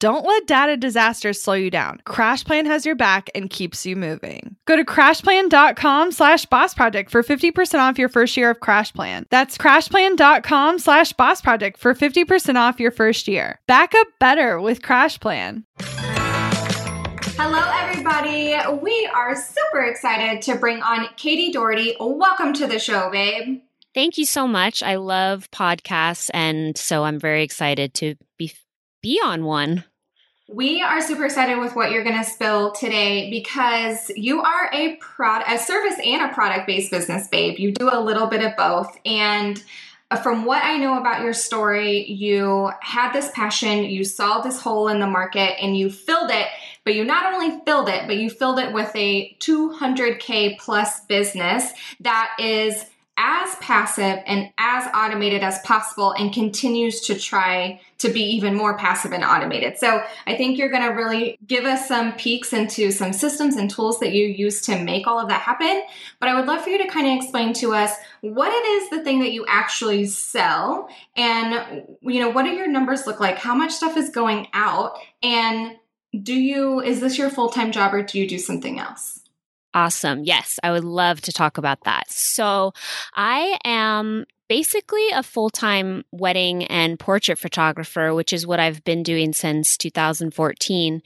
Don't let data disasters slow you down. CrashPlan has your back and keeps you moving. Go to crashplan.com slash boss project for 50% off your first year of CrashPlan. That's crashplan.com slash boss project for 50% off your first year. Back up better with CrashPlan. Hello, everybody. We are super excited to bring on Katie Doherty. Welcome to the show, babe. Thank you so much. I love podcasts, and so I'm very excited to be be on one. We are super excited with what you're going to spill today because you are a product, a service and a product based business, babe. You do a little bit of both. And uh, from what I know about your story, you had this passion, you saw this hole in the market, and you filled it. But you not only filled it, but you filled it with a 200K plus business that is as passive and as automated as possible and continues to try to be even more passive and automated. So I think you're going to really give us some peeks into some systems and tools that you use to make all of that happen. But I would love for you to kind of explain to us what it is the thing that you actually sell and you know what do your numbers look like? How much stuff is going out and do you is this your full-time job or do you do something else? Awesome. Yes, I would love to talk about that. So, I am basically a full time wedding and portrait photographer, which is what I've been doing since 2014.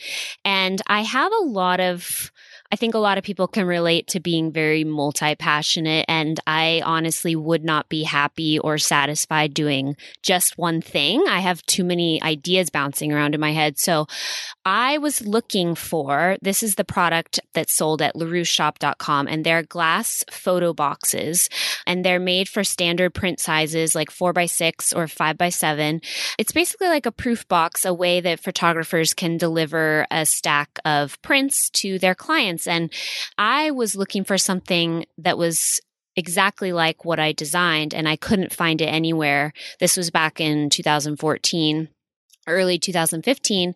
And I have a lot of I think a lot of people can relate to being very multi passionate. And I honestly would not be happy or satisfied doing just one thing. I have too many ideas bouncing around in my head. So I was looking for this is the product that's sold at larousseshoppe.com and they're glass photo boxes and they're made for standard print sizes like four by six or five by seven. It's basically like a proof box, a way that photographers can deliver a stack of prints to their clients and I was looking for something that was exactly like what I designed, and I couldn't find it anywhere. This was back in 2014 early 2015.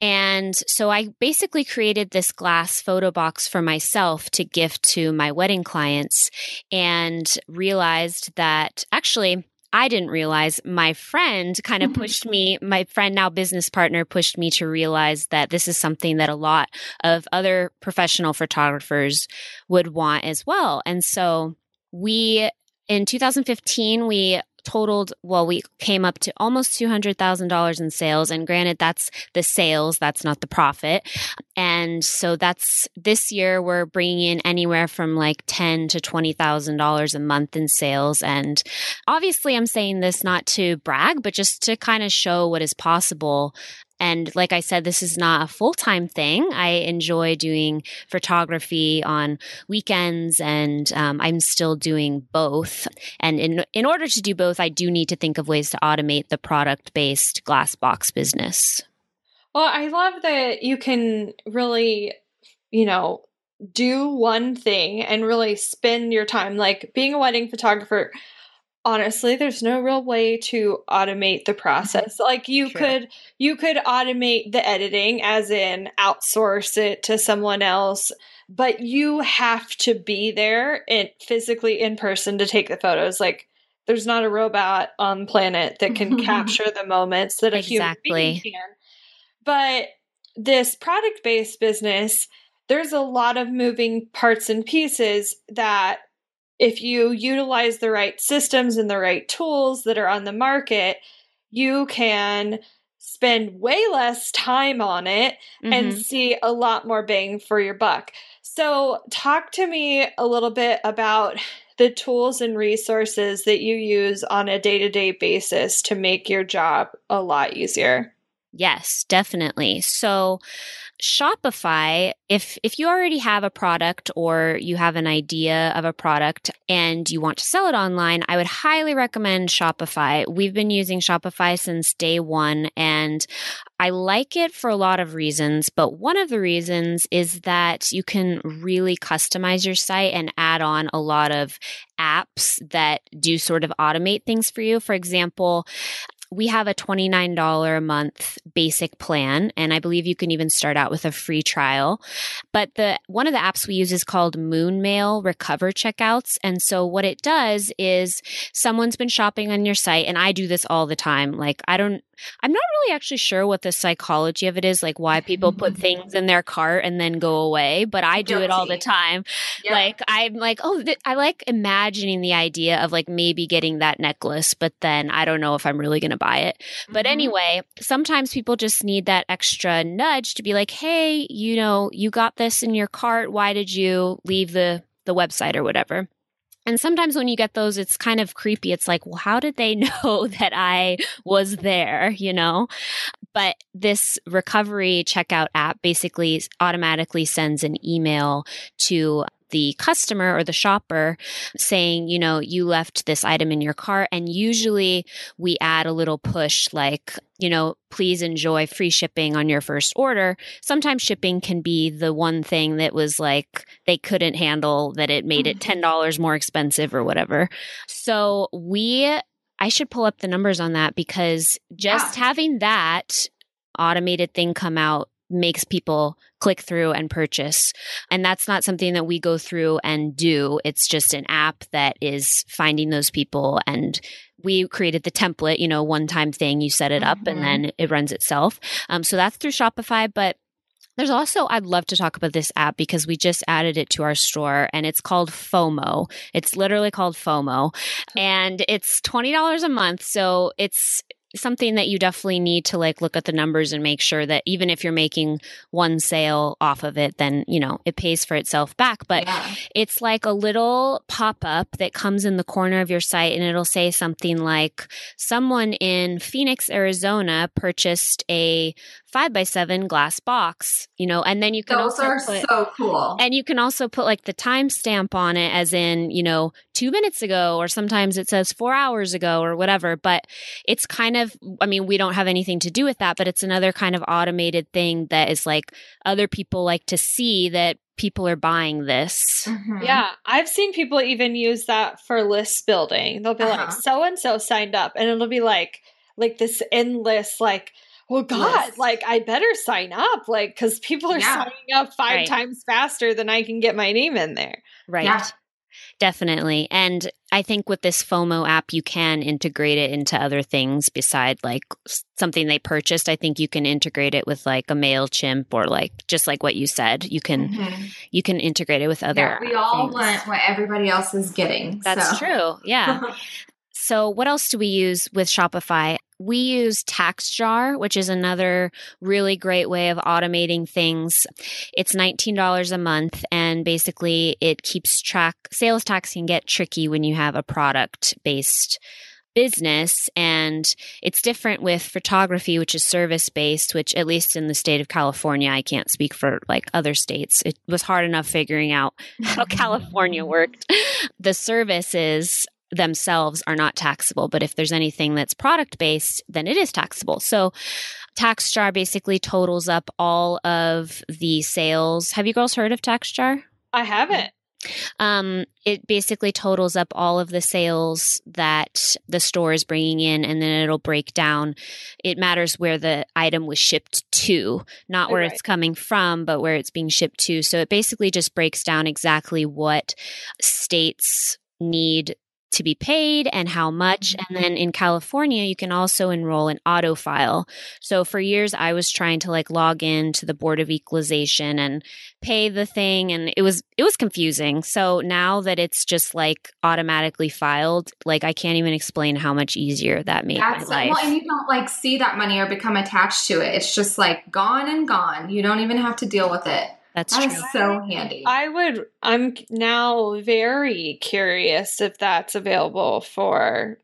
And so I basically created this glass photo box for myself to gift to my wedding clients and realized that actually I didn't realize my friend kind of mm-hmm. pushed me, my friend, now business partner, pushed me to realize that this is something that a lot of other professional photographers would want as well. And so we, in 2015, we totaled well we came up to almost $200,000 in sales. And granted that's the sales that's not the profit. And so that's this year we're bringing in anywhere from like 10 to $20,000 a month in sales. And obviously I'm saying this not to brag but just to kind of show what is possible and like I said, this is not a full time thing. I enjoy doing photography on weekends, and um, I'm still doing both. And in in order to do both, I do need to think of ways to automate the product based glass box business. Well, I love that you can really, you know, do one thing and really spend your time like being a wedding photographer honestly there's no real way to automate the mm-hmm. process like you True. could you could automate the editing as in outsource it to someone else but you have to be there and physically in person to take the photos like there's not a robot on planet that can capture the moments that a exactly. human being can but this product based business there's a lot of moving parts and pieces that if you utilize the right systems and the right tools that are on the market, you can spend way less time on it mm-hmm. and see a lot more bang for your buck. So, talk to me a little bit about the tools and resources that you use on a day to day basis to make your job a lot easier. Yes, definitely. So Shopify, if if you already have a product or you have an idea of a product and you want to sell it online, I would highly recommend Shopify. We've been using Shopify since day 1 and I like it for a lot of reasons, but one of the reasons is that you can really customize your site and add on a lot of apps that do sort of automate things for you. For example, we have a $29 a month basic plan and I believe you can even start out with a free trial. But the one of the apps we use is called Moonmail Recover Checkouts and so what it does is someone's been shopping on your site and I do this all the time. Like I don't I'm not really actually sure what the psychology of it is, like why people put things in their cart and then go away, but I do Guilty. it all the time. Yep. Like I'm like, oh, th- I like imagining the idea of like maybe getting that necklace, but then I don't know if I'm really going to buy it. Mm-hmm. But anyway, sometimes people just need that extra nudge to be like, hey, you know, you got this in your cart. Why did you leave the the website or whatever? And sometimes when you get those, it's kind of creepy. It's like, well, how did they know that I was there, you know? But this recovery checkout app basically automatically sends an email to the customer or the shopper saying, you know, you left this item in your cart. And usually we add a little push like, you know, please enjoy free shipping on your first order. Sometimes shipping can be the one thing that was like they couldn't handle that it made it $10 mm-hmm. more expensive or whatever. So we I should pull up the numbers on that because just yeah. having that automated thing come out makes people click through and purchase. And that's not something that we go through and do. It's just an app that is finding those people and we created the template, you know, one time thing, you set it up mm-hmm. and then it runs itself. Um, so that's through Shopify, but there's also, I'd love to talk about this app because we just added it to our store and it's called FOMO. It's literally called FOMO and it's $20 a month. So it's, something that you definitely need to like look at the numbers and make sure that even if you're making one sale off of it then you know it pays for itself back but yeah. it's like a little pop-up that comes in the corner of your site and it'll say something like someone in Phoenix Arizona purchased a five by seven glass box, you know, and then you can Those also are put, so cool. And you can also put like the timestamp on it as in, you know, two minutes ago, or sometimes it says four hours ago or whatever. But it's kind of, I mean, we don't have anything to do with that, but it's another kind of automated thing that is like other people like to see that people are buying this. Mm-hmm. Yeah, I've seen people even use that for list building. They'll be uh-huh. like, so and so signed up, and it'll be like, like this endless, like, well god yes. like i better sign up like because people are yeah. signing up five right. times faster than i can get my name in there right yeah. definitely and i think with this fomo app you can integrate it into other things beside like something they purchased i think you can integrate it with like a mailchimp or like just like what you said you can mm-hmm. you can integrate it with other yeah, we all things. want what everybody else is getting that's so. true yeah So, what else do we use with Shopify? We use TaxJar, which is another really great way of automating things. It's $19 a month, and basically, it keeps track. Sales tax can get tricky when you have a product based business and it's different with photography which is service based which at least in the state of california i can't speak for like other states it was hard enough figuring out how california worked the services themselves are not taxable. But if there's anything that's product based, then it is taxable. So TaxJar basically totals up all of the sales. Have you girls heard of TaxJar? I haven't. Um, it basically totals up all of the sales that the store is bringing in, and then it'll break down. It matters where the item was shipped to, not where right. it's coming from, but where it's being shipped to. So it basically just breaks down exactly what states need to be paid and how much. And mm-hmm. then in California, you can also enroll an auto file. So for years, I was trying to like log in to the Board of Equalization and pay the thing. And it was, it was confusing. So now that it's just like automatically filed, like I can't even explain how much easier that made That's my life. Well, and you don't like see that money or become attached to it. It's just like gone and gone. You don't even have to deal with it. That's that true. so handy. I would. I'm now very curious if that's available for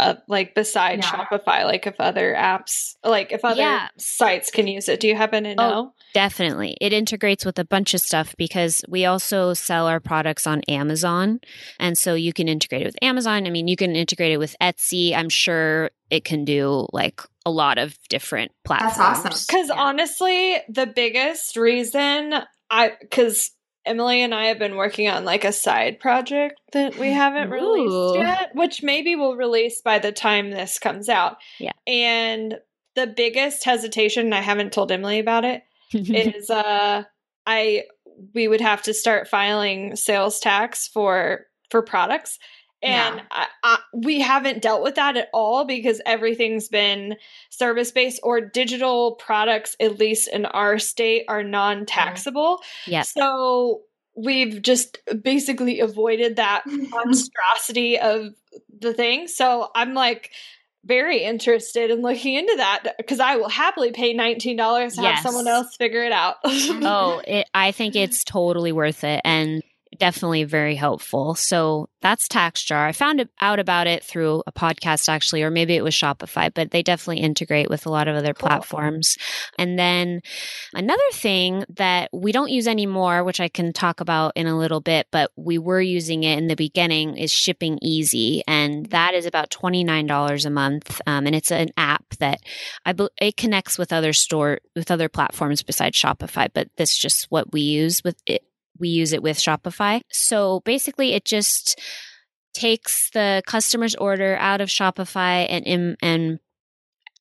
uh, like besides Yeah. Shopify, like if other apps, like if other Yeah. sites can use it. Do you happen to Oh, know? Definitely. It integrates with a bunch of stuff because we also sell our products on Amazon. And so you can integrate it with Amazon. I mean, you can integrate it with Etsy. I'm sure it can do like a lot of different platforms. That's awesome. Because Yeah. honestly, the biggest reason I, because Emily and I have been working on like a side project that we haven't released Ooh. yet, which maybe we'll release by the time this comes out. Yeah. And the biggest hesitation, and I haven't told Emily about it, is uh I we would have to start filing sales tax for for products. And Yeah. I, I, we haven't dealt with that at all because everything's been service based or digital products, at least in our state, are mm-hmm. non taxable. Yep. So we've just basically avoided that mm-hmm. monstrosity of the thing. So I'm like very interested in looking into that because I will happily pay $19 to have someone else figure it out. oh, it, I think it's totally worth it and definitely very helpful. So that's TaxJar. I found out about it through a podcast actually, or maybe it was Shopify, but they definitely integrate with a lot of other Cool. platforms. And then another thing that we don't use anymore, which I can talk about in a little bit, but we were using it in the beginning, is Shipping Easy, and that is about twenty nine dollars a month. Um, and it's an app that I bel it connects with other store with other platforms besides Shopify, but this is just what we use with it. We use it with Shopify. So basically, it just takes the customer's order out of Shopify and im- and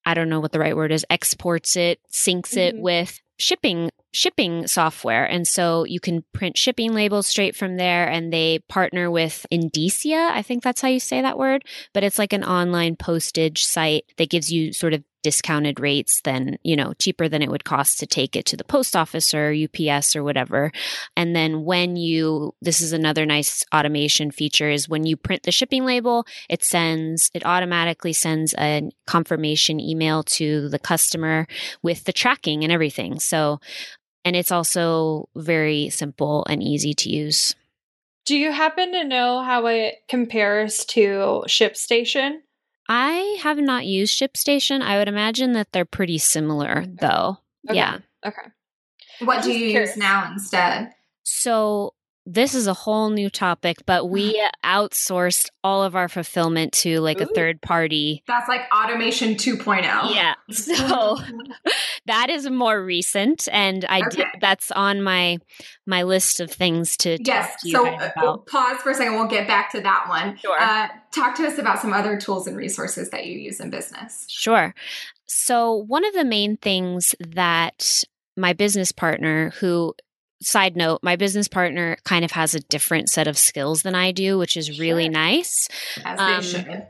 I don't know what the right word is, exports it, syncs it Mhm. with shipping shipping software. And so you can print shipping labels straight from there and they partner with Endicia, I think that's how you say that word, but it's like an online postage site that gives you sort of discounted rates than, you know, cheaper than it would cost to take it to the post office or UPS or whatever. And then when you, this is another nice automation feature is when you print the shipping label, it sends, it automatically sends a confirmation email to the customer with the tracking and everything. So, and it's also very simple and easy to use. Do you happen to know how it compares to ShipStation? I have not used ShipStation. I would imagine that they're pretty similar though. Okay. Yeah. Okay. What do you curious. use now instead? So this is a whole new topic, but we outsourced all of our fulfillment to like a third party. That's like automation oh. 2.0. Yeah. So that is more recent and I did that's on my my list of things to Yes. talk to you So uh, pause for a second. We'll get back to that one. Sure. Uh, talk to us about some other tools and resources that you use in business. Sure. So, one of the main things that my business partner, who, side note, my business partner kind of has a different set of skills than I do, which is really Sure. nice. As Um.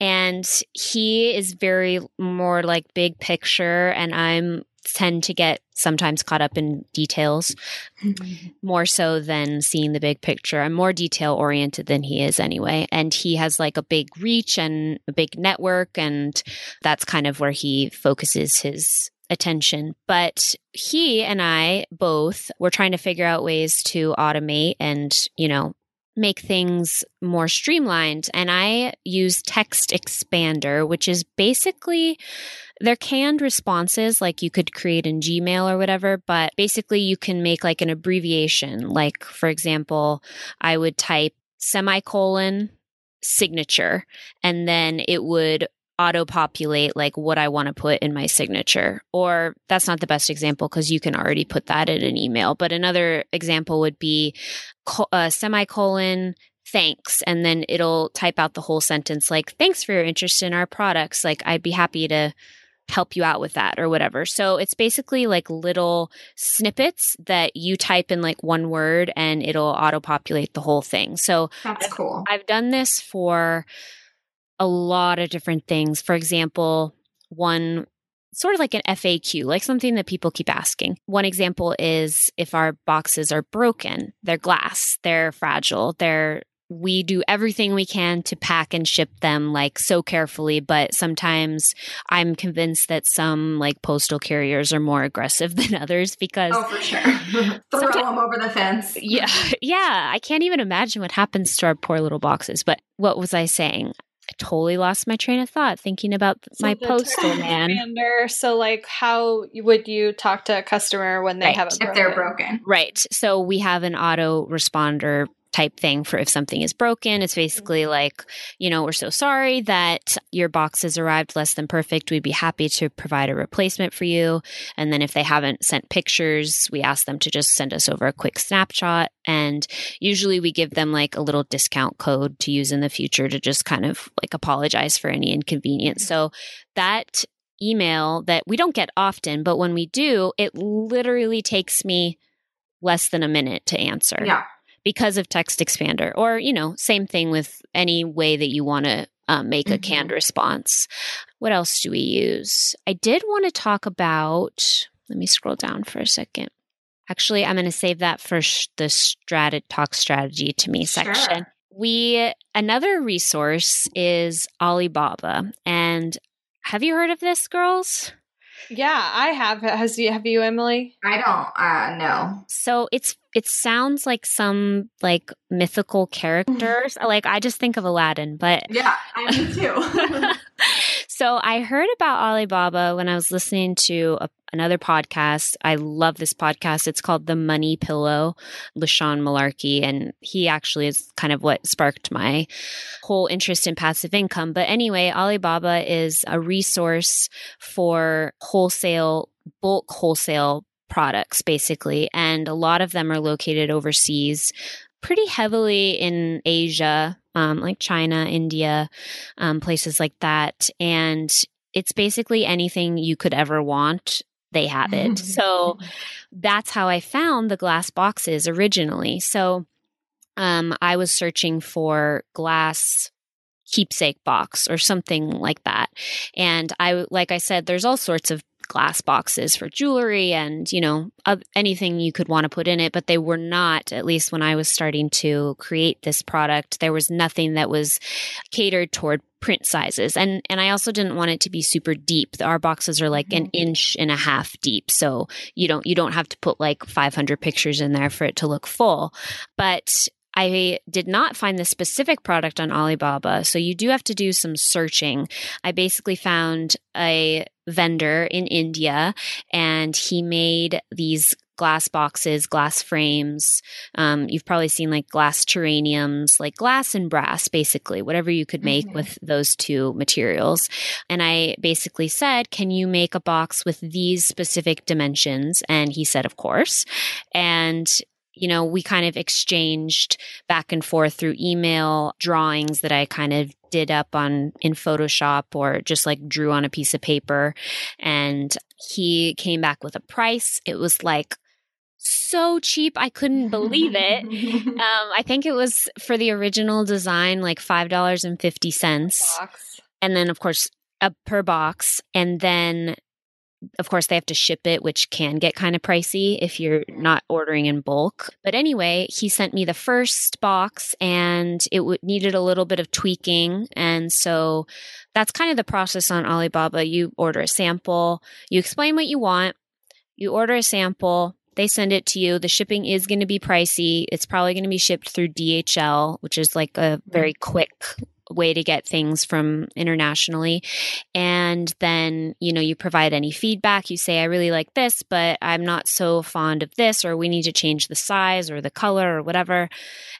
And he is very more like big picture, and I'm tend to get sometimes caught up in details more so than seeing the big picture. I'm more detail oriented than he is anyway. And he has like a big reach and a big network. And that's kind of where he focuses his attention. But he and I both were trying to figure out ways to automate and, you know, make things more streamlined. And I use Text Expander, which is basically they're canned responses like you could create in Gmail or whatever, but basically you can make like an abbreviation. Like, for example, I would type semicolon signature and then it would auto populate like what I want to put in my signature. Or that's not the best example because you can already put that in an email. But another example would be co- uh, semicolon thanks and then it'll type out the whole sentence like thanks for your interest in our products like i'd be happy to help you out with that or whatever so it's basically like little snippets that you type in like one word and it'll auto populate the whole thing so That's cool. I've done this for a lot of different things. For example, one sort of like an FAQ, like something that people keep asking. One example is if our boxes are broken, they're glass, they're fragile, they're we do everything we can to pack and ship them like so carefully, but sometimes I'm convinced that some like postal carriers are more aggressive than others because Oh, for sure. Throw them over the fence. yeah, yeah. I can't even imagine what happens to our poor little boxes. But what was I saying? Totally lost my train of thought thinking about So my the postal man. expander, So, like, how would you talk to a customer when they Right. have a if they're broken. Right. So we have an auto responder type thing for if something is broken. It's basically mm-hmm. like, you know, we're so sorry that your box has arrived less than perfect. We'd be happy to provide a replacement for you. And then if they haven't sent pictures, we ask them to just send us over a quick snapshot. And usually we give them like a little discount code to use in the future to just kind of like apologize for any inconvenience. Mm-hmm. So that email that we don't get often, but when we do, it literally takes me less than a minute to answer Yeah. Because of text expander or you know same thing with any way that you want to um, make a Mhm. canned response. What else do we use? I did want to talk about let me scroll down for a second. Actually i'm going to save that for sh- the strat talk strategy to me section. Sure. we another resource is alibaba. And have you heard of this girls Yeah, I have. Has you have you, Emily? I don't uh know. So it's it sounds like some like mythical characters. like I just think of Aladdin, but Yeah, I me too. so I heard about Alibaba when I was listening to a, another podcast. I love this podcast. It's called The Money Pillow, LaShawn Malarkey, and he actually is kind of what sparked my whole interest in passive income. But anyway, Alibaba is a resource for wholesale, bulk wholesale products, basically, and a lot of them are located overseas. Pretty heavily in Asia, um, like China, India, um, places like that. And it's basically anything you could ever want, they have it. so that's how I found the glass boxes originally. So um, I was searching for glass keepsake box or something like that. And I, like I said, there's all sorts of glass boxes for jewelry and you know uh, anything you could want to put in it but they were not at least when i was starting to create this product there was nothing that was catered toward print sizes. And and i also didn't want it to be super deep. Our boxes are like an inch and a half deep so you don't you don't have to put like 500 pictures in there for it to look full. But I did not find the specific product on Alibaba, so you do have to do some searching. I basically found a vendor in India and he made these glass boxes, glass frames. Um, you've probably seen like glass terraniums, like glass and brass, basically, whatever you could make Mhm. with those two materials. And I basically said, Can you make a box with these specific dimensions? And he said, Of course. And you know, we kind of exchanged back and forth through email drawings that I kind of did up on in Photoshop or just like drew on a piece of paper. And he came back with a price. It was like so cheap. I couldn't believe it. Um, I think it was for the original design, like $5.50. And then, of course, uh, per box. And then, of course, they have to ship it, which can get kind of pricey if you're mm-hmm. not ordering in bulk. But anyway, he sent me the first box and it w- needed a little bit of tweaking. And so that's kind of the process on Alibaba. You order a sample, you explain what you want, you order a sample. They send it to you. The shipping is going to be pricey. It's probably going to be shipped through DHL, which is like a mm-hmm. very quick way to get things from internationally. And then, you know, you provide any feedback. You say, I really like this, but I'm not so fond of this, or we need to change the size or the color or whatever.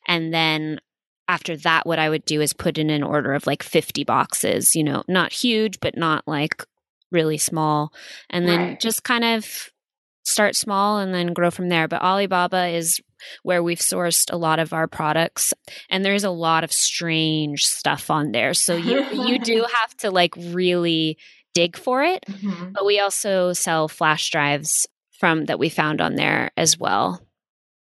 And then after that, what I would do is put in an order of like 50 boxes, you know, not huge, but not like really small. And then Right. just kind of start small and then grow from there. But Alibaba is where we've sourced a lot of our products and there's a lot of strange stuff on there. So you you do have to like really dig for it. Mhm. But we also sell flash drives from that we found on there as well.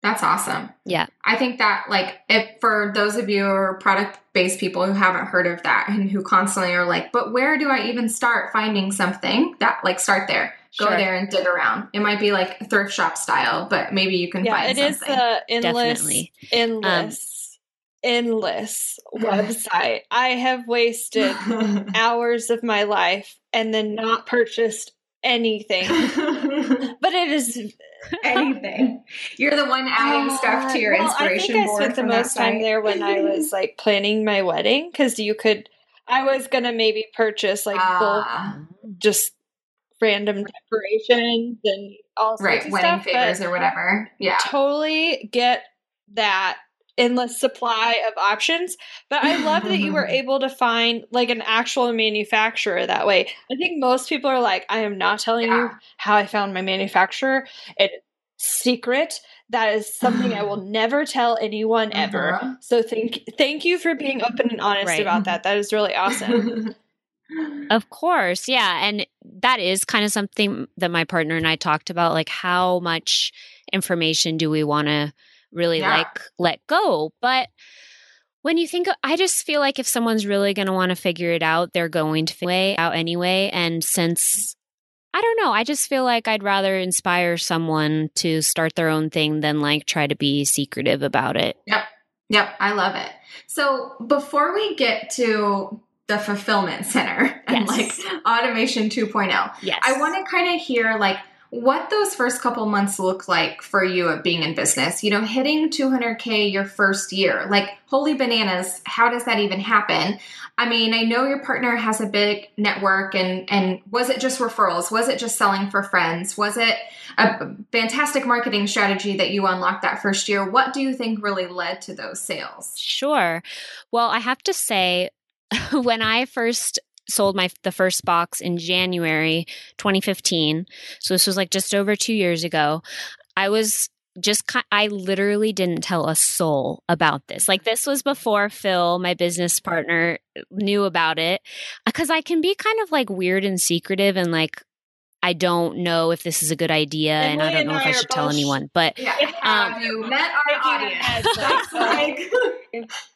That's awesome. Yeah. I think that like if for those of you who are product based people who haven't heard of that and who constantly are like, but where do I even start finding something? That like start there. Go Sure. there and dig around. It might be like thrift shop style, but maybe you can Yeah, find it is something. the endless, Definitely. endless, endless website. I have wasted hours of my life and then not purchased anything. But it is Anything. You're the one adding stuff to your Uh, well, inspiration I think I board. spent the most time there when I was like planning my wedding because you could. I was gonna maybe purchase like Ah, bulk, just random decorations and all sorts right, of wedding stuff. favors but or whatever. Yeah. Totally get that endless supply of options. But I love that you were able to find like an actual manufacturer that way. I think most people are like, I am not telling you how I found my manufacturer. It's secret. That is something I will never tell anyone ever. Uh-huh. So thank thank you for being open and honest Right. about that. That is really awesome. Of course, yeah. And that is kind of something that my partner and I talked about like how much information do we want to really Yeah. like let go? But when you think I just feel like if someone's really going to want to figure it out, they're going to figure it out anyway and mm-hmm. since I don't know, I just feel like I'd rather inspire someone to start their own thing than like try to be secretive about it. Yep, Yep. I love it. So before we get to the fulfillment center and Yes. like automation 2.0, Yes. I want to kind of hear like what those first couple months look like for you at being in business. You know, hitting 200K your first year. Like, holy bananas, how does that even happen? I mean, I know your partner has a big network and and was it just referrals? Was it just selling for friends? Was it a fantastic marketing strategy that you unlocked that first year? What do you think really led to those sales? Sure. Well, I have to say, when I first sold my the first box in January 2015, so this was like just over two years ago, I was just I literally didn't tell a soul about this. Like this was before Phil, my business partner, knew about it because I can be kind of like weird and secretive and like I don't know if this is a good idea and I don't and know if I should tell anyone. But Yeah, um, you met our audience? like-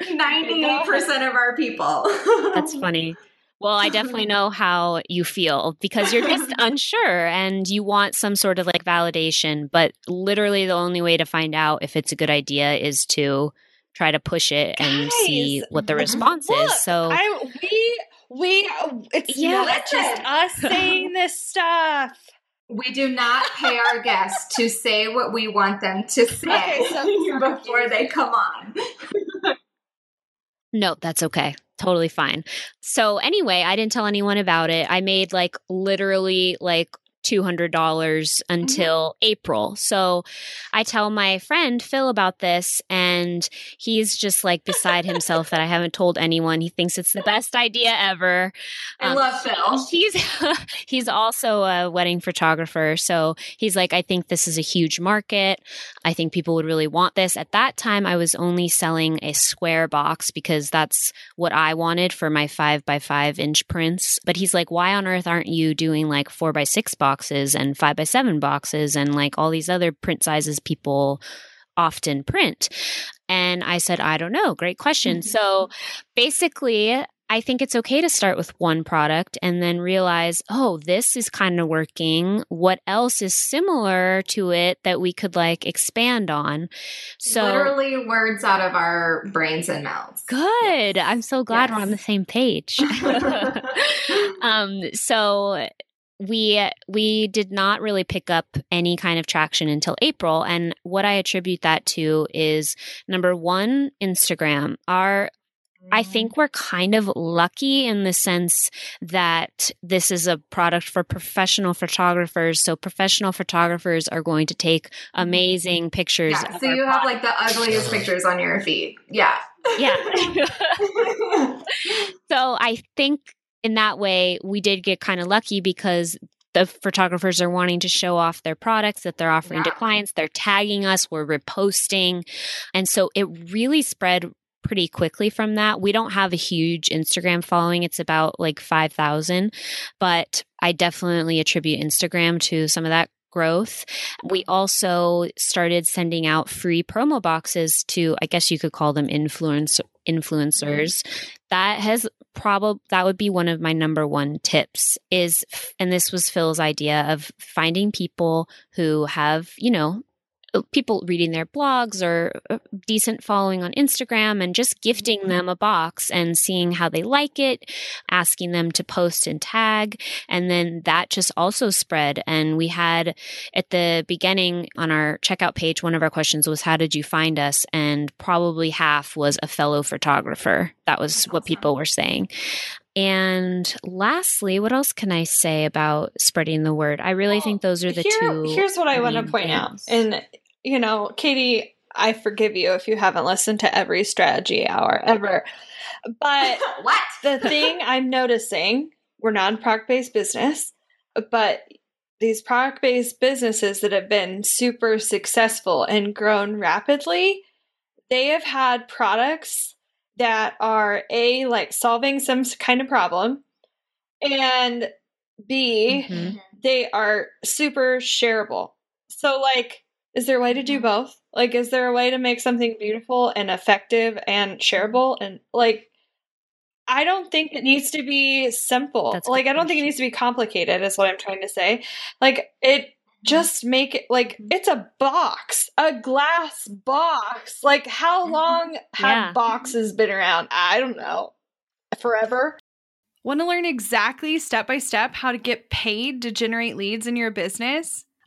like ninety-eight percent of our people. That's funny. Well, I definitely know how you feel because you're just unsure and you want some sort of like validation. But literally, the only way to find out if it's a good idea is to try to push it and see what the response Look, is. So, I we we it's Yeah. not just us saying this stuff. We do not pay our guests to say what we want them to say Okay, so- before they come on. No, that's okay. Totally fine. So, anyway, I didn't tell anyone about it. I made like literally like $200 until April. So I tell my friend Phil about this, and he's just like beside himself that I haven't told anyone. He thinks it's the best idea ever. I Um, love Phil. He's he's also a wedding photographer, so he's like, I think this is a huge market. I think people would really want this. At that time, I was only selling a square box because that's what I wanted for my five by five inch prints. But he's like, why on earth aren't you doing like four by six boxes and five by seven boxes and like all these other print sizes people often print? And I said, I don't know. Great question. So basically, I think it's okay to start with one product and then realize, oh, this is kind of working. What else is similar to it that we could like expand on? So Literally words out of our brains and mouths. good. I'm so glad we're on the same page. um, so we we did not really pick up any kind of traction until April and what I attribute that to is number 1 Instagram our I mm-hmm. think we're kind of lucky in the sense that this is a product for professional photographers. So professional photographers are going to take mm-hmm. amazing pictures. Yeah, so you have like the ugliest pictures on your feed. Yeah. yeah. so I think in that way we did get kind of lucky because the photographers are wanting to show off their products that they're offering to clients. They're tagging us, we're reposting. And so it really spread pretty quickly from that. We don't have a huge Instagram following. It's about like 5,000, but I definitely attribute Instagram to some of that growth. We also started sending out free promo boxes to I guess you could call them influence Mm-hmm. influencers. That has probably that would be one of my number one tips is and this was Phil's idea of finding people who have, you know, people reading their blogs or decent following on Instagram and just gifting Mm-hmm. them a box and seeing how they like it, asking them to post and tag. And then that just also spread. And we had at the beginning on our checkout page, one of our questions was, How did you find us? And probably half was a fellow photographer. That was That's what awesome. people were saying. And lastly, what else can I say about spreading the word? I really Well, think those are the Here- two. Here's what I want to point out. And, you know, Katie, I forgive you if you haven't listened to every strategy hour ever. But what? the thing I'm noticing, we're not a product based business, but these product based businesses that have been super successful and grown rapidly, they have had products that are A, like solving some kind of problem, and B, Mhm. they are super shareable. So, like, is there a way to do mm-hmm. both? Like, is there a way to make something beautiful and effective and shareable? And, like, I don't think it needs to be simple. That's like, I don't think it needs to be complicated, is what I'm trying to say. Like, it mm-hmm. just make it like mm-hmm. it's a box, a glass box. Like, how long have Yeah. boxes been around? I don't know. Forever? Want to learn exactly step by step how to get paid to generate leads in your business?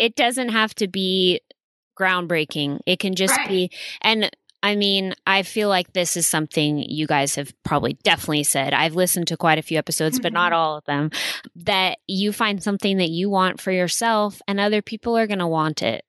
It doesn't have to be groundbreaking. It can just Right. be and I mean, I feel like this is something you guys have probably definitely said. I've listened to quite a few episodes, but not Mhm. all of them. That you find something that you want for yourself and other people are going to want it.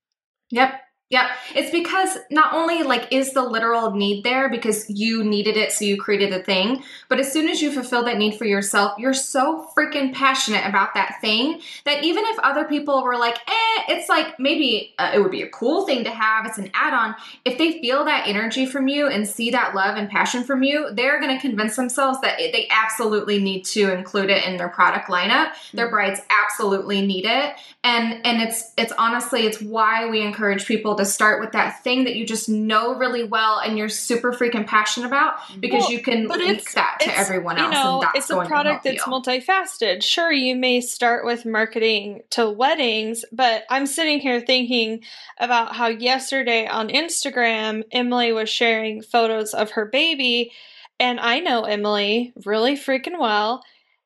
Yep. Yep. It's because not only like is the literal need there because you needed it so you created the thing, but as soon as you fulfill that need for yourself, you're so freaking passionate about that thing that even if other people were like, "Eh, it's like maybe uh, it would be a cool thing to have, it's an add-on." If they feel that energy from you and see that love and passion from you, they're going to convince themselves that they absolutely need to include it in their product lineup. Their Mm-hmm. brides absolutely need it. And and it's it's honestly it's why we encourage people to start with that thing that you just know really well and you're super freaking passionate about because Well, you can link that to everyone you else know, and that's it's a product that's you. multifaceted. Sure, you may start with marketing to weddings, but I'm sitting here thinking about how yesterday on Instagram, Emily was sharing photos of her baby, and I know Emily really freaking well.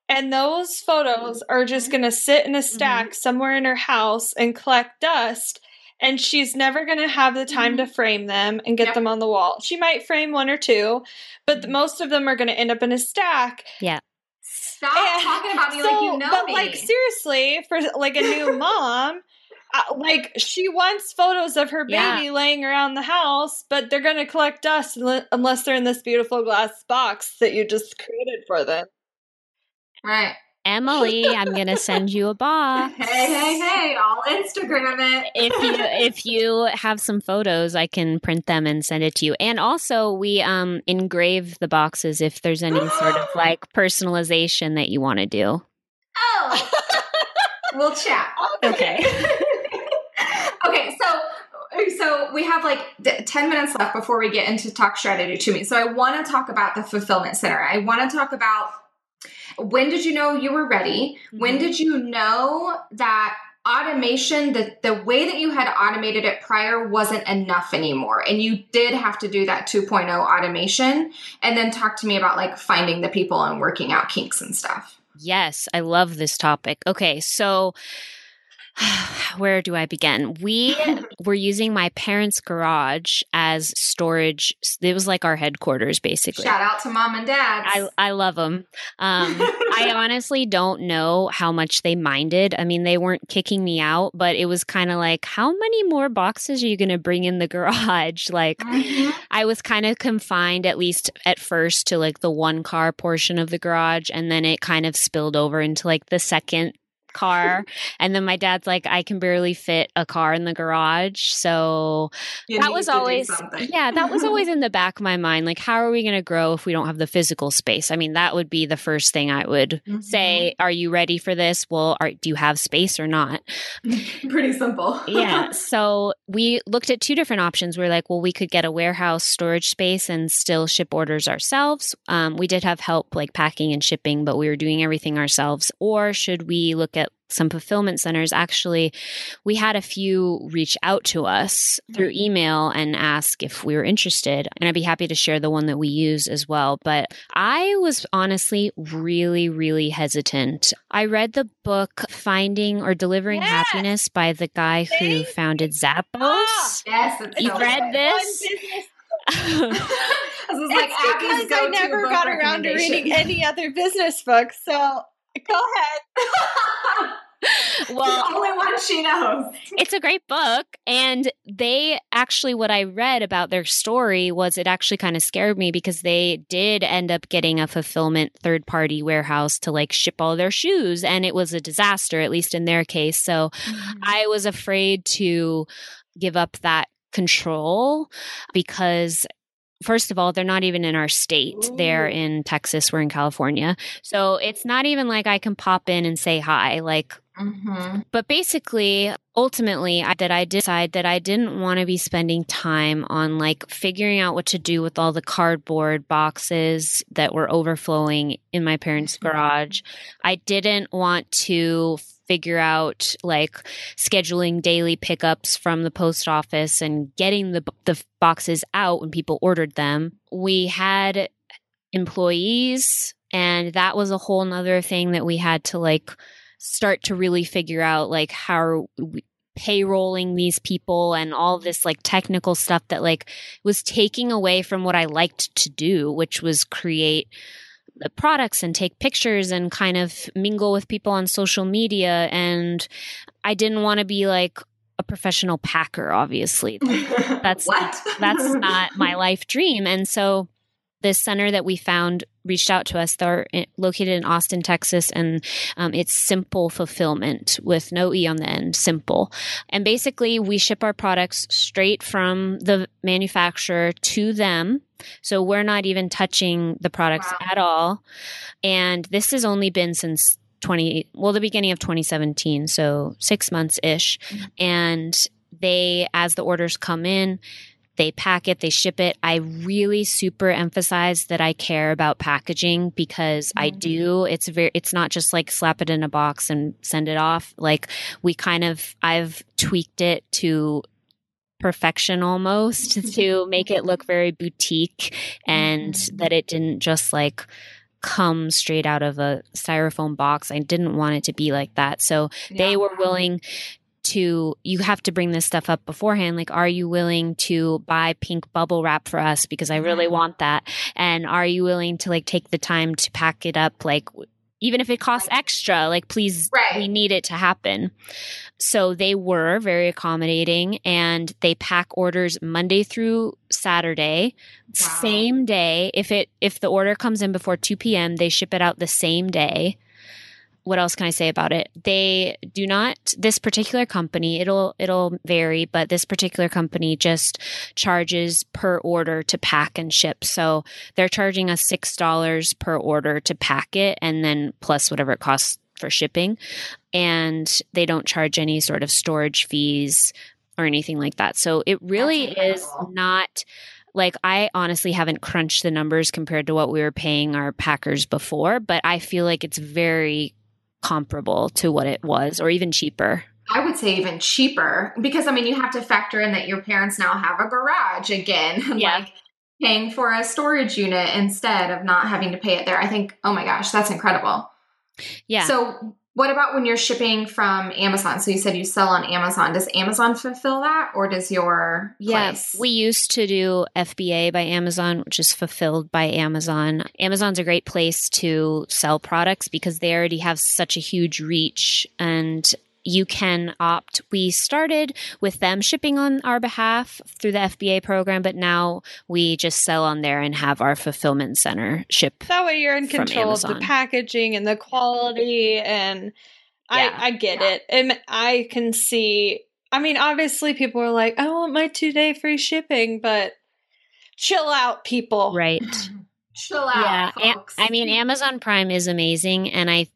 And those photos are just going to sit in a mm-hmm. stack somewhere in her house and collect dust. And she's never going to have the time to frame them and get Yep. them on the wall. She might frame one or two, but the, most of them are going to end up in a stack. Yeah. Stop And talking about me so, like you know but me. like seriously, for like a new mom, uh, like she wants photos of her Yeah. baby laying around the house, but they're going to collect dust unle- unless they're in this beautiful glass box that you just created for them. right. Emily, I'm going to send you a box. Hey, hey, hey, I'll Instagram it. if you if you have some photos, I can print them and send it to you. And also, we um engrave the boxes if there's any sort of like personalization that you want to do. Oh, we'll chat. Okay. okay, so so we have like d- 10 minutes left before we get into talk strategy to me. So I want to talk about the fulfillment center. I want to talk about when did you know you were ready? When Mhm. did you know that automation the the way that you had automated it prior wasn't enough anymore and you did have to do that 2.0 automation and then talk to me about like finding the people and working out kinks and stuff. Yes, I love this topic. Okay, so where do I begin? We were using my parents' garage as storage. It was like our headquarters, basically. Shout out to mom and dad. I, I love them. Um, I honestly don't know how much they minded. I mean, they weren't kicking me out, but it was kind of like, how many more boxes are you going to bring in the garage? Like, Mhm. I was kind of confined, at least at first, to like the one car portion of the garage. And then it kind of spilled over into like the second car. and then my dad's like, I can barely fit a car in the garage. So You that was always yeah that was always in the back of my mind like how are we going to grow if we don't have the physical space i mean that would be the first thing i would Mhm. say are you ready for this well are, do you have space or not pretty simple. yeah so we looked at two different options we are like well we could get a warehouse storage space and still ship orders ourselves um, we did have help like packing and shipping but we were doing everything ourselves or should we look at some fulfillment centers actually we had a few reach out to us through email and ask if we were interested and i'd be happy to share the one that we use as well but i was honestly really really hesitant i read the book finding or delivering Yes! happiness by the guy who founded zappos Ah! Yes, You so read good. this? Business- this is like because I never got around to reading any other business books. So go ahead. well the only one she knows. it's a great book and they actually what i read about their story was it actually kind of scared me because they did end up getting a fulfillment third party warehouse to like ship all their shoes and it was a disaster at least in their case so mm-hmm. i was afraid to give up that control because First of all, they're not even in our state. They're in Texas. We're in California. So it's not even like I can pop in and say hi. Like Mm-hmm. but basically, ultimately, I, that I decide that I didn't want to be spending time on like figuring out what to do with all the cardboard boxes that were overflowing in my parents' garage. I didn't want to figure out like scheduling daily pickups from the post office and getting the the boxes out when people ordered them. We had employees and that was a whole nother thing that we had to like start to really figure out like how we payrolling these people and all this like technical stuff that like was taking away from what I liked to do, which was create the products and take pictures and kind of mingle with people on social media. And I didn't want to be like a professional packer, obviously. That's that's not my life dream. And so this center that we found reached out to us. They're located in Austin, Texas, and um, it's Simpl fulfillment with no E on the end, Simpl. And basically, we ship our products straight from the manufacturer to them. So we're not even touching the products wow. at all. And this has only been since 20, well, the beginning of 2017. So six months ish. Mm-hmm. And they, as the orders come in, they pack it, they ship it. I really super emphasize that I care about packaging because mm-hmm. I do. It's very it's not just like slap it in a box and send it off. Like we kind of I've tweaked it to perfection almost to make it look very boutique and mm-hmm. that it didn't just like come straight out of a styrofoam box. I didn't want it to be like that. So yeah. they were willing to you have to bring this stuff up beforehand. Like are you willing to buy pink bubble wrap for us? Because i really mm-hmm. want that. And are you willing to like take the time to pack it up? Like even if it costs extra like please right. we need it to happen. So they were very accommodating and they pack orders monday through saturday. Wow. same day if it if the order comes in before 2 p.m they ship it out the same day what else can I say about it? They do not this particular company, it'll it'll vary, but this particular company just charges per order to pack and ship. So they're charging us $6 per order to pack it and then plus whatever it costs for shipping. And they don't charge any sort of storage fees or anything like that. So it really is not like I honestly haven't crunched the numbers compared to what we were paying our packers before, but I feel like it's very comparable to what it was or even cheaper. I would say even cheaper because I mean you have to factor in that your parents now have a garage again. Yeah. like paying for a storage unit instead of not having to pay it there. I think, oh my gosh, that's incredible. Yeah. So what about when you're shipping from Amazon? So you said you sell on Amazon. Does Amazon fulfill that or does your Yes, yeah, we used to do FBA by Amazon, which is fulfilled by Amazon. Amazon's a great place to sell products because they already have such a huge reach and you can opt. We started with them shipping on our behalf through the FBA program, but now we just sell on there and have our fulfillment center ship. That way you're in control of the packaging and the quality and yeah. I, I get yeah. it. And I can see I mean, obviously people are like, I want my two day free shipping, but chill out, people. Right. chill out. Yeah. Folks. I mean, Amazon Prime is amazing. And I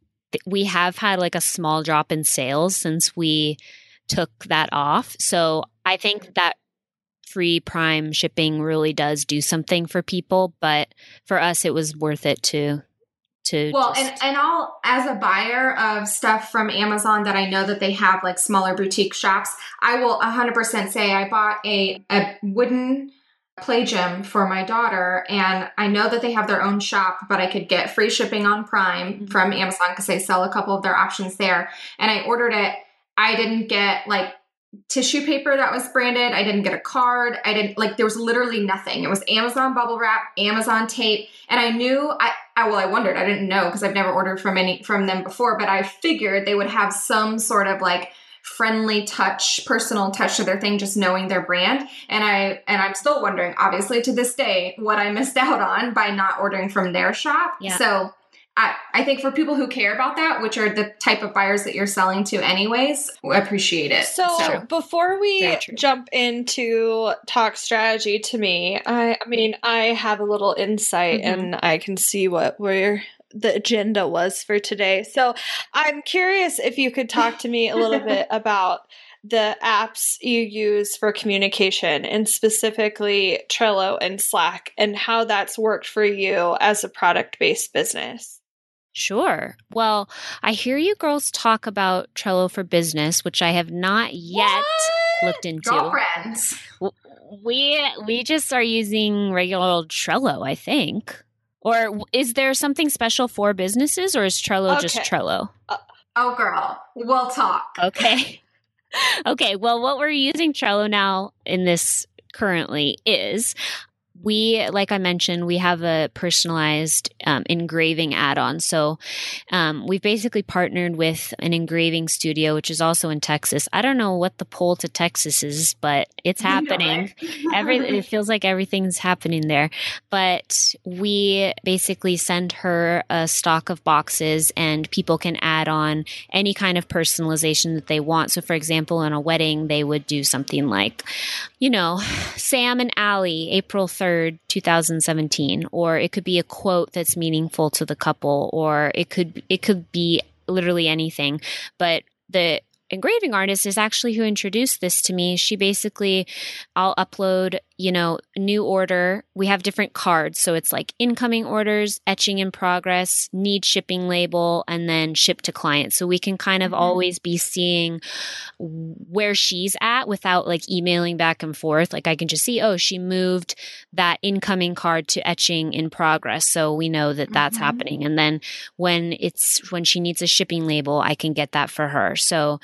we have had like a small drop in sales since we took that off. So I think that free prime shipping really does do something for people, but for us it was worth it to to well just... and and all as a buyer of stuff from amazon that i know that they have like smaller boutique shops i will 100% say i bought a, a wooden play gym for my daughter and I know that they have their own shop but I could get free shipping on Prime mm-hmm. from Amazon because they sell a couple of their options there. And I ordered it. I didn't get like tissue paper that was branded. I didn't get a card. I didn't like there was literally nothing. It was Amazon bubble wrap Amazon tape and I knew I, I well I wondered. I didn't know because I've never ordered from any from them before but I figured they would have some sort of like friendly touch, personal touch to their thing, just knowing their brand. And I and I'm still wondering, obviously to this day, what I missed out on by not ordering from their shop. Yeah. So I, I think for people who care about that, which are the type of buyers that you're selling to anyways, I appreciate it. So, so before we jump into talk strategy to me, I, I mean, I have a little insight mm-hmm. and I can see what we're the agenda was for today. So I'm curious if you could talk to me a little bit about the apps you use for communication and specifically Trello and Slack and how that's worked for you as a product based business. Sure. Well, I hear you girls talk about Trello for Business, which I have not yet what? looked into. Girlfriends. We we just are using regular old Trello, I think. Or is there something special for businesses or is Trello okay. just Trello? Uh, oh, girl, we'll talk. Okay. okay. Well, what we're using Trello now in this currently is we, like I mentioned, we have a personalized um, engraving add on. So um, we've basically partnered with an engraving studio, which is also in Texas. I don't know what the pull to Texas is, but it's happening. Every it feels like everything's happening there. But we basically send her a stock of boxes, and people can add on any kind of personalization that they want. So, for example, in a wedding, they would do something like, you know, Sam and Allie, April 3rd, 2017, or it could be a quote that's meaningful to the couple, or it could it could be literally anything. But the engraving artist is actually who introduced this to me. She basically, I'll upload you know, new order. We have different cards. So it's like incoming orders, etching in progress, need shipping label, and then ship to client. So we can kind of mm-hmm. always be seeing where she's at without like emailing back and forth. Like I can just see, oh, she moved that incoming card to etching in progress. So we know that that's mm-hmm. happening. And then when it's, when she needs a shipping label, I can get that for her. So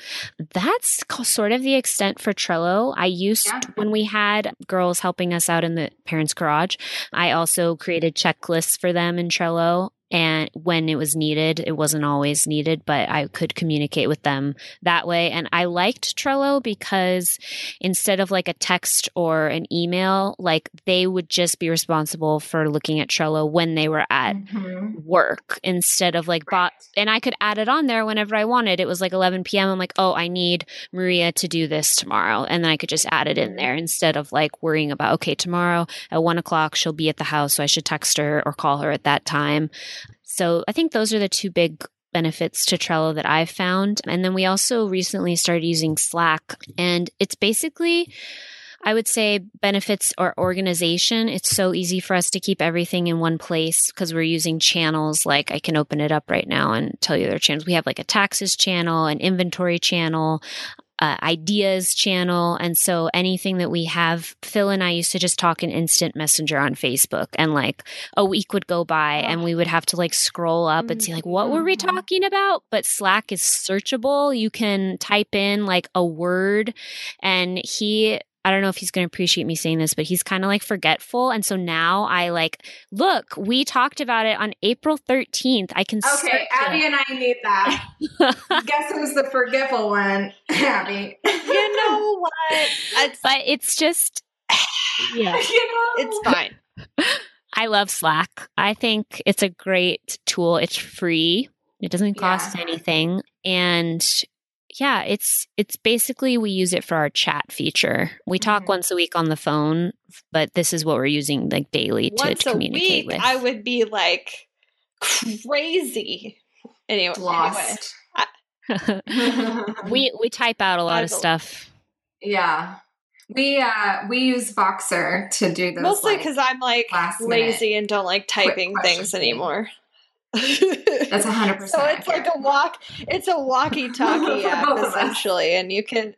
that's sort of the extent for Trello. I used, yeah. when we had girls helping us out in the parents' garage. I also created checklists for them in Trello and when it was needed it wasn't always needed but i could communicate with them that way and i liked trello because instead of like a text or an email like they would just be responsible for looking at trello when they were at mm-hmm. work instead of like right. bot and i could add it on there whenever i wanted it was like 11 p.m i'm like oh i need maria to do this tomorrow and then i could just add it in mm-hmm. there instead of like worrying about okay tomorrow at one o'clock she'll be at the house so i should text her or call her at that time so I think those are the two big benefits to Trello that I've found. And then we also recently started using Slack, and it's basically I would say benefits or organization. It's so easy for us to keep everything in one place because we're using channels. Like I can open it up right now and tell you their channels. We have like a taxes channel, an inventory channel, uh, ideas channel. And so anything that we have, Phil and I used to just talk in instant messenger on Facebook and like a week would go by and we would have to like scroll up and see like, what were we mm-hmm. talking about? But Slack is searchable. You can type in like a word and he I don't know if he's going to appreciate me saying this, but he's kind of like forgetful. And so now I like, look, we talked about it on April 13th. I can Okay, Abby it. and I need that. Guess who's the forgetful one? Abby. you know what? It's, but it's just, yeah, you know? it's fine. I love Slack. I think it's a great tool. It's free. It doesn't cost yeah. anything. And yeah, it's it's basically we use it for our chat feature. We talk mm-hmm. once a week on the phone, but this is what we're using like daily to, to communicate week, with. I would be like crazy. Anyway, lost. Anyway. we we type out a lot of stuff. Yeah. We uh we use Voxer to do those mostly because like, I'm like lazy and don't like typing things anymore. That's a hundred percent. So it's like a walk. It's a walkie-talkie app essentially, and you can,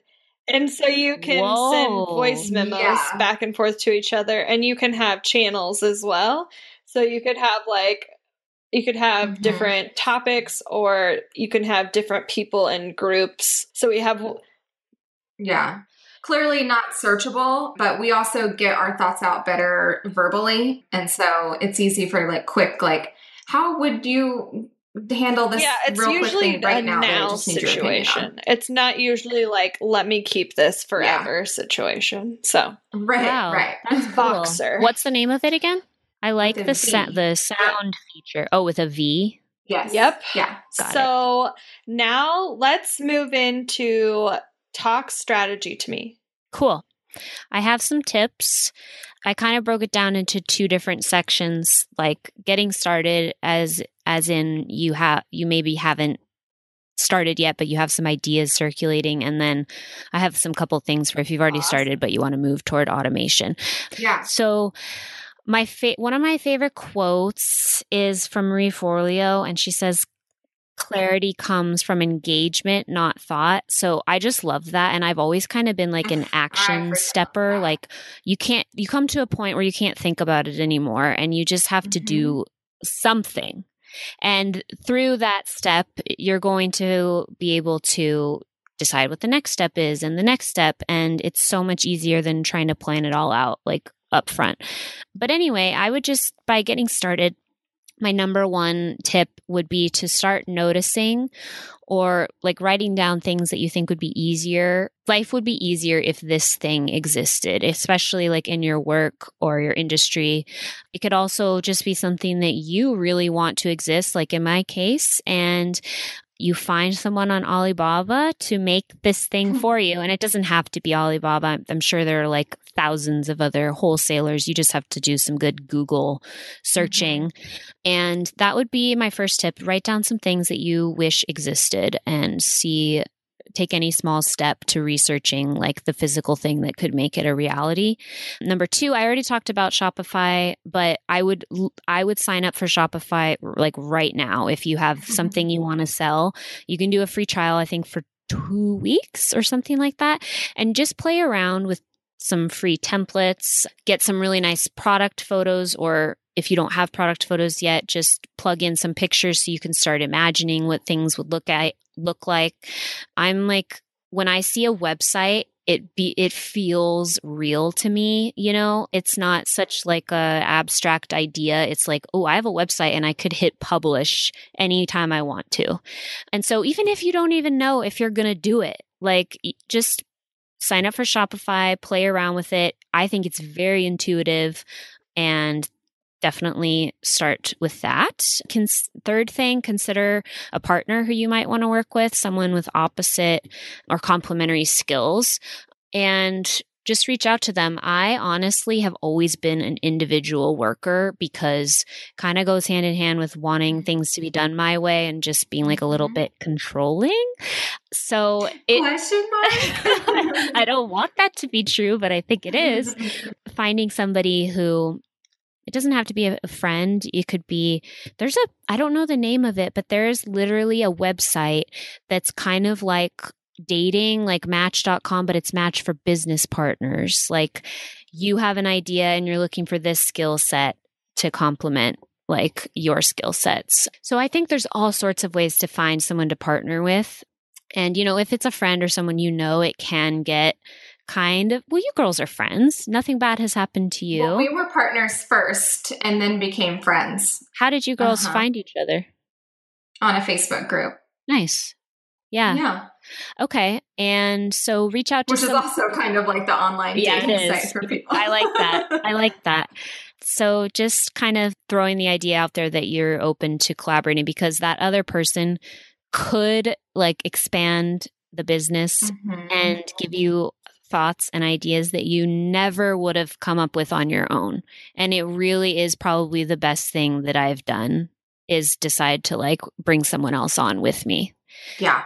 and so you can Whoa. send voice memos yeah. back and forth to each other, and you can have channels as well. So you could have like you could have mm-hmm. different topics, or you can have different people in groups. So we have, yeah, clearly not searchable, but we also get our thoughts out better verbally, and so it's easy for like quick like how would you handle this? Yeah, it's usually right a now, now situation. It's not usually like let me keep this forever yeah. situation. So right, wow, right. That's cool. Voxer. What's the name of it again? I like the sa- the sound feature. Oh, with a V. Yes. Yep. Yeah. Got so it. now let's move into talk strategy to me. Cool. I have some tips. I kind of broke it down into two different sections, like getting started as as in you have you maybe haven't started yet, but you have some ideas circulating. And then I have some couple things for if you've already awesome. started, but you want to move toward automation. Yeah. So my fa- one of my favorite quotes is from Marie Forleo, and she says, clarity comes from engagement, not thought. So I just love that. And I've always kind of been like an action stepper. Like you can't, you come to a point where you can't think about it anymore and you just have mm-hmm. to do something. And through that step, you're going to be able to decide what the next step is and the next step. And it's so much easier than trying to plan it all out. Like up front. But anyway, I would just, by getting started, my number one tip would be to start noticing or like writing down things that you think would be easier. Life would be easier if this thing existed, especially like in your work or your industry. It could also just be something that you really want to exist, like in my case. And you find someone on Alibaba to make this thing for you. And it doesn't have to be Alibaba. I'm sure there are like thousands of other wholesalers. You just have to do some good Google searching. Mm-hmm. And that would be my first tip. Write down some things that you wish existed and see take any small step to researching like the physical thing that could make it a reality. Number 2, I already talked about Shopify, but I would I would sign up for Shopify like right now if you have mm-hmm. something you want to sell. You can do a free trial I think for 2 weeks or something like that and just play around with some free templates, get some really nice product photos or if you don't have product photos yet, just plug in some pictures so you can start imagining what things would look at look like. I'm like when I see a website, it be it feels real to me, you know? It's not such like a abstract idea. It's like, oh, I have a website and I could hit publish anytime I want to. And so even if you don't even know if you're going to do it, like just sign up for Shopify, play around with it. I think it's very intuitive and definitely start with that. Third thing, consider a partner who you might want to work with, someone with opposite or complementary skills. And just reach out to them. I honestly have always been an individual worker because kind of goes hand in hand with wanting things to be done my way and just being like a little mm-hmm. bit controlling. So it, question mark. I don't want that to be true, but I think it is. Finding somebody who it doesn't have to be a, friend. It could be, there's a, I don't know the name of it, but there's literally a website that's kind of like dating, like match.com, but it's match for business partners. Like you have an idea and you're looking for this skill set to complement like your skill sets. So I think there's all sorts of ways to find someone to partner with. And, you know, if it's a friend or someone you know, it can get kind of well you girls are friends nothing bad has happened to you well, we were partners first and then became friends how did you girls uh-huh. find each other on a facebook group nice yeah yeah okay and so reach out to which some- is also kind of like the online yeah, dating site for people i like that i like that so just kind of throwing the idea out there that you're open to collaborating because that other person could like expand the business mm-hmm. and give you thoughts and ideas that you never would have come up with on your own. And it really is probably the best thing that I've done is decide to like bring someone else on with me. Yeah.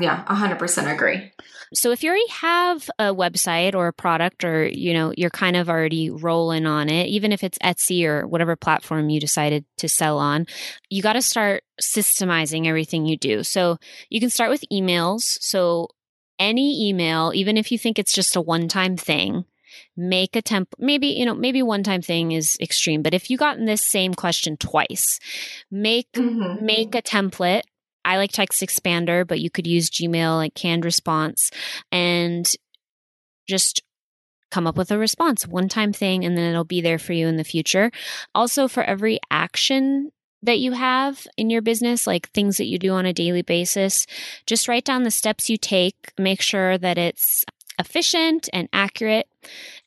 Yeah, 100% agree. So if you already have a website or a product or you know you're kind of already rolling on it even if it's Etsy or whatever platform you decided to sell on you got to start systemizing everything you do. So you can start with emails. So any email, even if you think it's just a one time thing, make a temp maybe you know maybe one time thing is extreme but if you gotten this same question twice make mm-hmm. make a template i like TextExpander but you could use gmail like canned response and just come up with a response one time thing and then it'll be there for you in the future. Also for every action that you have in your business, like things that you do on a daily basis, just write down the steps you take, make sure that it's efficient and accurate.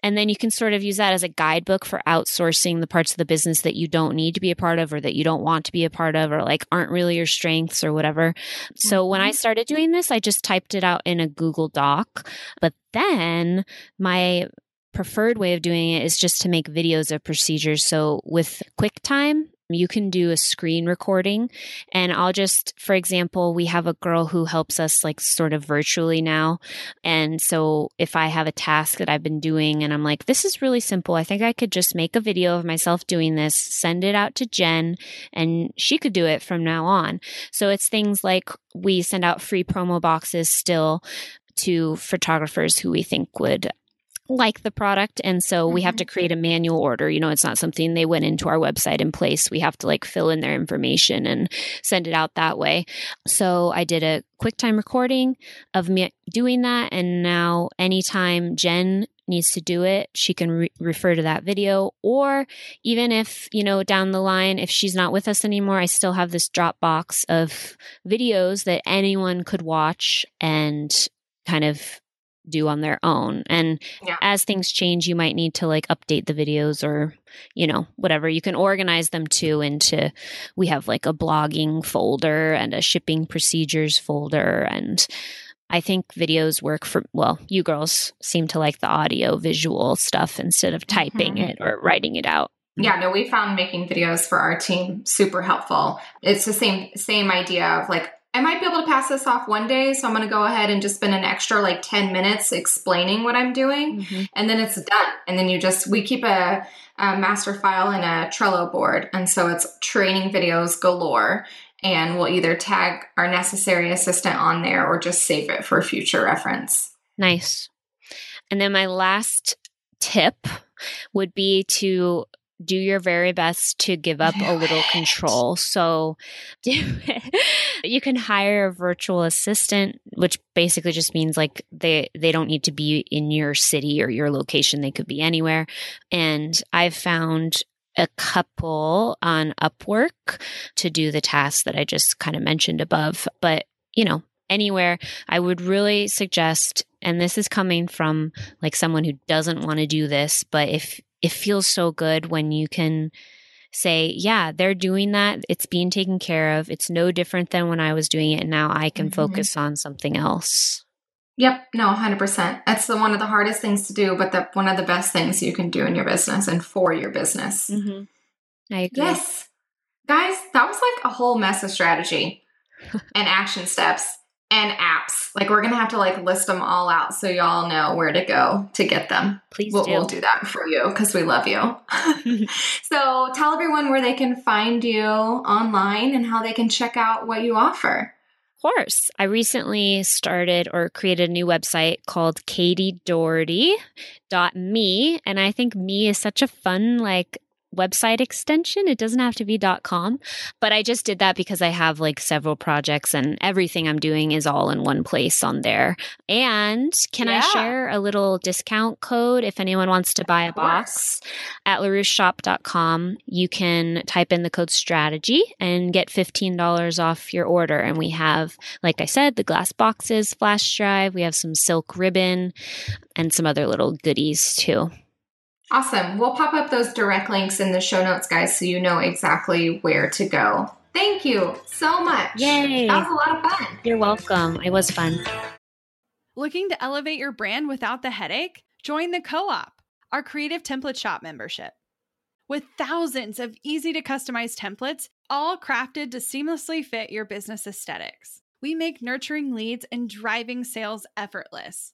And then you can sort of use that as a guidebook for outsourcing the parts of the business that you don't need to be a part of or that you don't want to be a part of or like aren't really your strengths or whatever. So when I mm-hmm. started doing this, I just typed it out in a Google Doc. But then my preferred way of doing it is just to make videos of procedures. So with QuickTime, you can do a screen recording. And I'll just, for example, we have a girl who helps us like sort of virtually now. And so if I have a task that I've been doing and I'm like, this is really simple, I think I could just make a video of myself doing this, send it out to Jen, and she could do it from now on. So it's things like we send out free promo boxes still to photographers who we think would like the product and so we have to mm-hmm. create a manual order you know it's not something they went into our website in place we have to like fill in their information and send it out that way so i did a QuickTime recording of me doing that and now anytime jen needs to do it, she can re- refer to that video. Or even if, you know, down the line, if she's not with us anymore, I still have this Dropbox of videos that anyone could watch and kind of do on their own. And Yeah. as things change, you might need to like update the videos or, you know, whatever. You can organize them too into, we have like a blogging folder and a shipping procedures folder. And I think videos work for, well, you girls seem to like the audio visual stuff instead of typing Mhm. it or writing it out. Yeah, no, we found making videos for our team super helpful. It's the same same idea of like I might be able to pass this off one day, so I'm going to go ahead and just spend an extra like 10 minutes explaining what I'm doing mm-hmm. and then it's done. And then you just we keep a, a master file in a Trello board and so it's training videos galore and we'll either tag our necessary assistant on there or just save it for future reference. Nice. And then my last tip would be to do your very best to give up a little it. control. So do you can hire a virtual assistant, which basically just means like they they don't need to be in your city or your location. They could be anywhere. And I've found a couple on Upwork to do the tasks that I just kind of mentioned above. But, you know, anywhere, I would really suggest, and this is coming from like someone who doesn't want to do this, but if it feels so good when you can say, yeah, they're doing that. It's being taken care of. It's no different than when I was doing it. And now I can Mhm. focus on something else. Yep, no, 100%. That's the one of the hardest things to do, but the one of the best things you can do in your business and for your business. Mm-hmm. I agree. Yes. Guys, that was like a whole mess of strategy and action steps and apps. Like we're going to have to like list them all out so y'all know where to go to get them. Please We'll, do. we'll do that for you because we love you. so tell everyone where they can find you online and how they can check out what you offer. Of course. I recently started or created a new website called katiedoherty.me. And I think me is such a fun, like, website extension. It doesn't have to be .com, but I just did that because I have like several projects and everything I'm doing is all in one place on there. And can I share a little discount code if anyone wants to buy a box? At larousseshoppe.com, you can type in the code strategy and get $15 off your order. And we have, like I said, the glass boxes, flash drive, we have some silk ribbon, and some other little goodies too. Awesome. We'll pop up those direct links in the show notes, guys, so you know exactly where to go. Thank you so much. Yay. That was a lot of fun. You're welcome. It was fun. Looking to elevate your brand without the headache? Join the Co op, our creative template shop membership. With thousands of easy to customize templates, all crafted to seamlessly fit your business aesthetics, we make nurturing leads and driving sales effortless.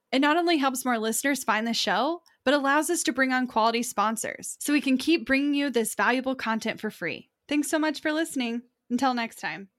It not only helps more listeners find the show, but allows us to bring on quality sponsors so we can keep bringing you this valuable content for free. Thanks so much for listening. Until next time.